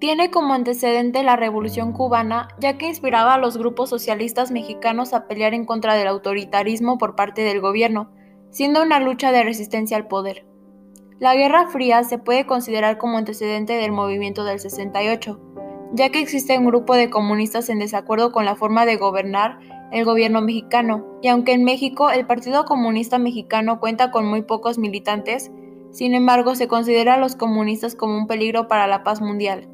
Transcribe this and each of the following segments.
Tiene como antecedente la Revolución cubana, ya que inspiraba a los grupos socialistas mexicanos a pelear en contra del autoritarismo por parte del gobierno, siendo una lucha de resistencia al poder. La Guerra Fría se puede considerar como antecedente del movimiento del 68, ya que existe un grupo de comunistas en desacuerdo con la forma de gobernar el gobierno mexicano, y aunque en México el Partido Comunista Mexicano cuenta con muy pocos militantes, sin embargo se considera a los comunistas como un peligro para la paz mundial.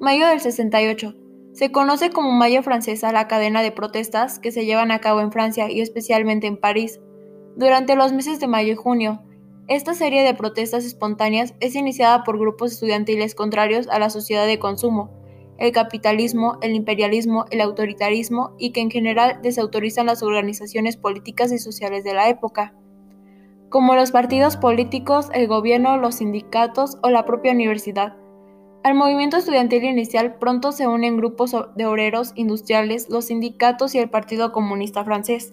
Mayo del 68. Se conoce como Mayo Francesa la cadena de protestas que se llevan a cabo en Francia y especialmente en París. Durante los meses de mayo y junio, esta serie de protestas espontáneas es iniciada por grupos estudiantiles contrarios a la sociedad de consumo, el capitalismo, el imperialismo, el autoritarismo y que en general desautorizan las organizaciones políticas y sociales de la época, como los partidos políticos, el gobierno, los sindicatos o la propia universidad. Al movimiento estudiantil inicial pronto se unen grupos de obreros industriales, los sindicatos y el Partido Comunista francés,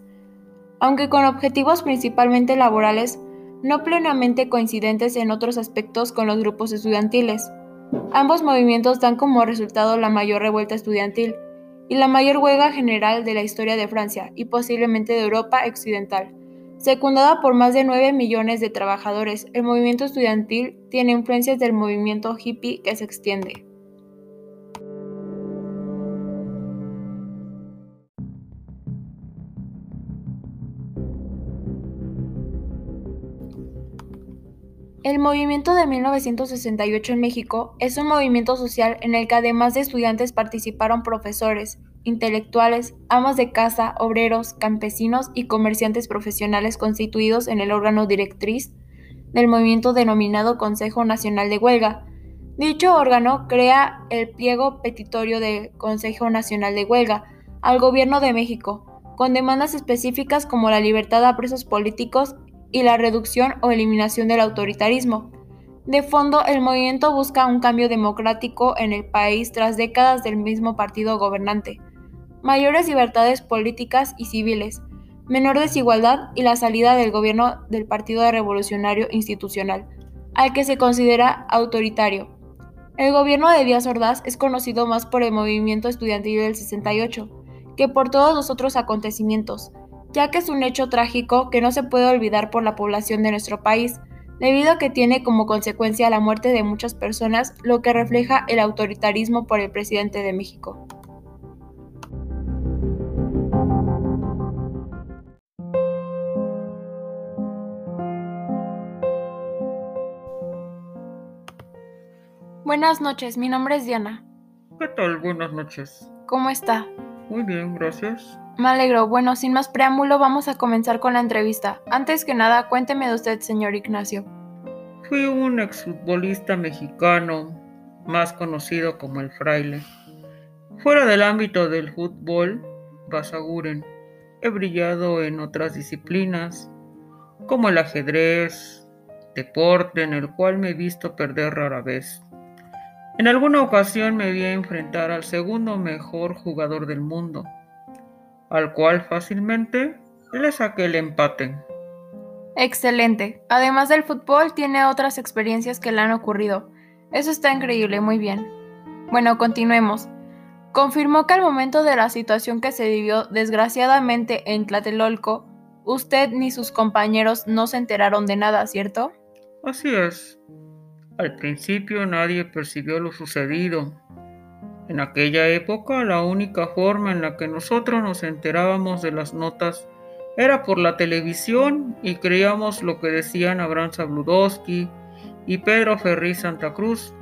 aunque con objetivos principalmente laborales, no plenamente coincidentes en otros aspectos con los grupos estudiantiles. Ambos movimientos dan como resultado la mayor revuelta estudiantil y la mayor huelga general de la historia de Francia y posiblemente de Europa occidental. Secundada por más de 9 millones de trabajadores, el movimiento estudiantil tiene influencias del movimiento hippie que se extiende. El movimiento de 1968 en México es un movimiento social en el que además de estudiantes participaron profesores, intelectuales, amas de casa, obreros, campesinos y comerciantes profesionales constituidos en el órgano directriz del movimiento denominado Consejo Nacional de Huelga. Dicho órgano crea el pliego petitorio del Consejo Nacional de Huelga al Gobierno de México, con demandas específicas como la libertad a presos políticos y la reducción o eliminación del autoritarismo. De fondo, el movimiento busca un cambio democrático en el país tras décadas del mismo partido gobernante mayores libertades políticas y civiles, menor desigualdad y la salida del gobierno del Partido Revolucionario Institucional, al que se considera autoritario. El gobierno de Díaz Ordaz es conocido más por el movimiento estudiantil del 68 que por todos los otros acontecimientos, ya que es un hecho trágico que no se puede olvidar por la población de nuestro país, debido a que tiene como consecuencia la muerte de muchas personas, lo que refleja el autoritarismo por el presidente de México. Buenas noches, mi nombre es Diana. ¿Qué tal? Buenas noches. ¿Cómo está? Muy bien, gracias. Me alegro. Bueno, sin más preámbulo, vamos a comenzar con la entrevista. Antes que nada, cuénteme de usted, señor Ignacio. Fui un exfutbolista mexicano, más conocido como el fraile. Fuera del ámbito del fútbol, Basaguren, he brillado en otras disciplinas, como el ajedrez, deporte en el cual me he visto perder rara vez. En alguna ocasión me vi a enfrentar al segundo mejor jugador del mundo, al cual fácilmente le saqué el empate. Excelente. Además del fútbol, tiene otras experiencias que le han ocurrido. Eso está increíble, muy bien. Bueno, continuemos. Confirmó que al momento de la situación que se vivió desgraciadamente en Tlatelolco, usted ni sus compañeros no se enteraron de nada, ¿cierto? Así es. Al principio nadie percibió lo sucedido. En aquella época la única forma en la que nosotros nos enterábamos de las notas era por la televisión y creíamos lo que decían Abraham Zabludowski y Pedro Ferri Santa Cruz.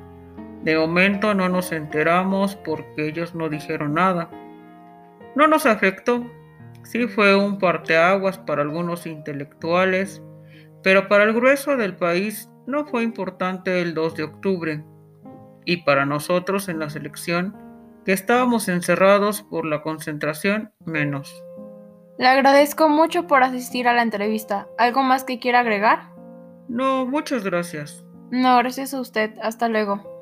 De momento no nos enteramos porque ellos no dijeron nada. No nos afectó. Sí fue un parteaguas para algunos intelectuales, pero para el grueso del país no fue importante el 2 de octubre, y para nosotros en la selección, que estábamos encerrados por la concentración, menos. Le agradezco mucho por asistir a la entrevista. ¿Algo más que quiera agregar? No, muchas gracias. No, gracias a usted. Hasta luego.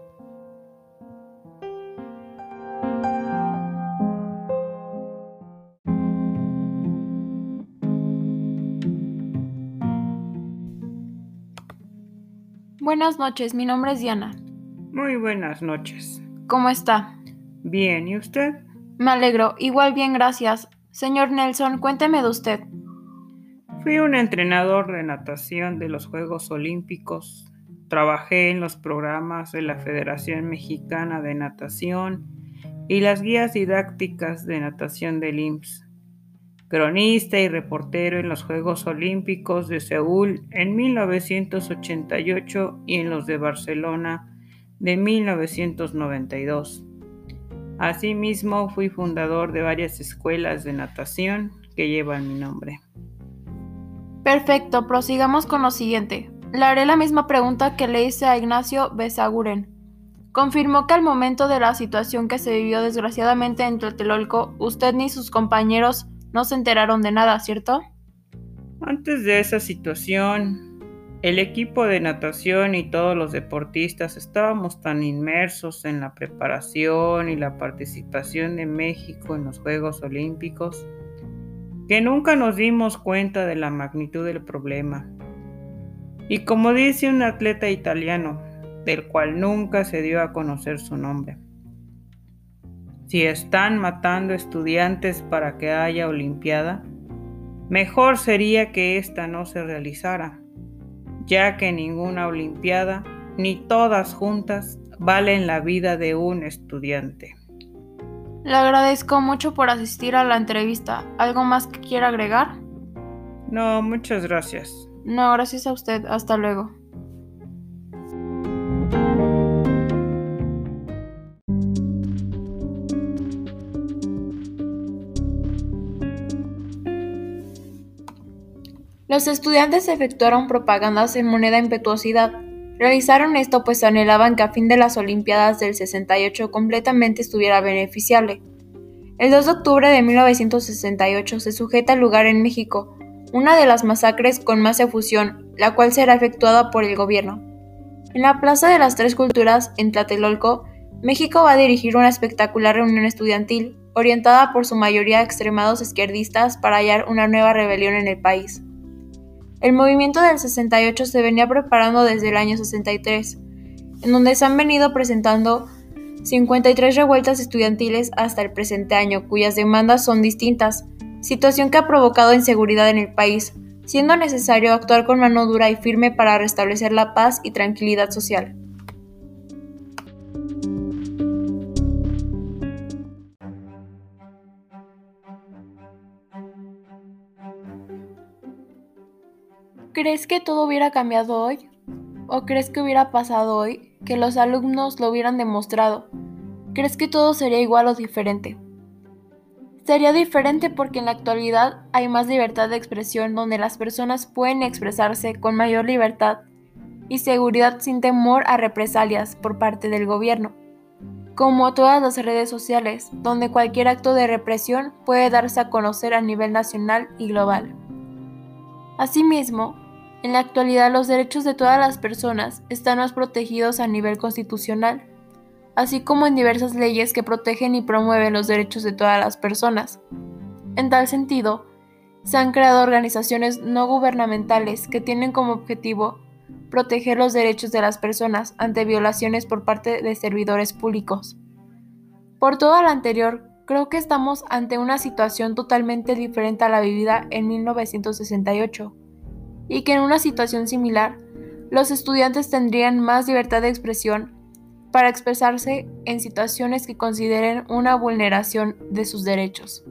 Buenas noches, mi nombre es Diana. Muy buenas noches. ¿Cómo está? Bien, ¿y usted? Me alegro, igual bien, gracias. Señor Nelson, cuénteme de usted. Fui un entrenador de natación de los Juegos Olímpicos. Trabajé en los programas de la Federación Mexicana de Natación y las guías didácticas de natación del IMSS. Cronista y reportero en los Juegos Olímpicos de Seúl en 1988 y en los de Barcelona de 1992. Asimismo, fui fundador de varias escuelas de natación que llevan mi nombre. Perfecto, prosigamos con lo siguiente. Le haré la misma pregunta que le hice a Ignacio Besaguren. Confirmó que al momento de la situación que se vivió desgraciadamente en Tlatelolco, usted ni sus compañeros no se enteraron de nada, ¿cierto? Antes de esa situación, el equipo de natación y todos los deportistas estábamos tan inmersos en la preparación y la participación de México en los Juegos Olímpicos que nunca nos dimos cuenta de la magnitud del problema. Y como dice un atleta italiano, del cual nunca se dio a conocer su nombre, si están matando estudiantes para que haya Olimpiada, mejor sería que ésta no se realizara ya que ninguna Olimpiada, ni todas juntas, valen la vida de un estudiante. Le agradezco mucho por asistir a la entrevista. ¿Algo más que quiera agregar? No, muchas gracias. No, gracias a usted. Hasta luego. Los estudiantes efectuaron propagandas en moneda impetuosidad. Realizaron esto pues anhelaban que a fin de las Olimpiadas del 68 completamente estuviera beneficiable. El 2 de octubre de 1968 se sujeta lugar en México una de las masacres con más efusión, la cual será efectuada por el gobierno. En la Plaza de las Tres Culturas, en Tlatelolco, México va a dirigir una espectacular reunión estudiantil, orientada por su mayoría a extremados izquierdistas para hallar una nueva rebelión en el país. El movimiento del 68 se venía preparando desde el año 63, en donde se han venido presentando 53 revueltas estudiantiles hasta el presente año, cuyas demandas son distintas, situación que ha provocado inseguridad en el país, siendo necesario actuar con mano dura y firme para restablecer la paz y tranquilidad social. ¿Crees que todo hubiera cambiado hoy? ¿O crees que hubiera pasado hoy que los alumnos lo hubieran demostrado? ¿Crees que todo sería igual o diferente? Sería diferente porque en la actualidad hay más libertad de expresión donde las personas pueden expresarse con mayor libertad y seguridad sin temor a represalias por parte del gobierno, como todas las redes sociales, donde cualquier acto de represión puede darse a conocer a nivel nacional y global. Asimismo, en la actualidad los derechos de todas las personas están más protegidos a nivel constitucional, así como en diversas leyes que protegen y promueven los derechos de todas las personas. En tal sentido, se han creado organizaciones no gubernamentales que tienen como objetivo proteger los derechos de las personas ante violaciones por parte de servidores públicos. Por todo lo anterior, creo que estamos ante una situación totalmente diferente a la vivida en 1968 y que en una situación similar, los estudiantes tendrían más libertad de expresión para expresarse en situaciones que consideren una vulneración de sus derechos.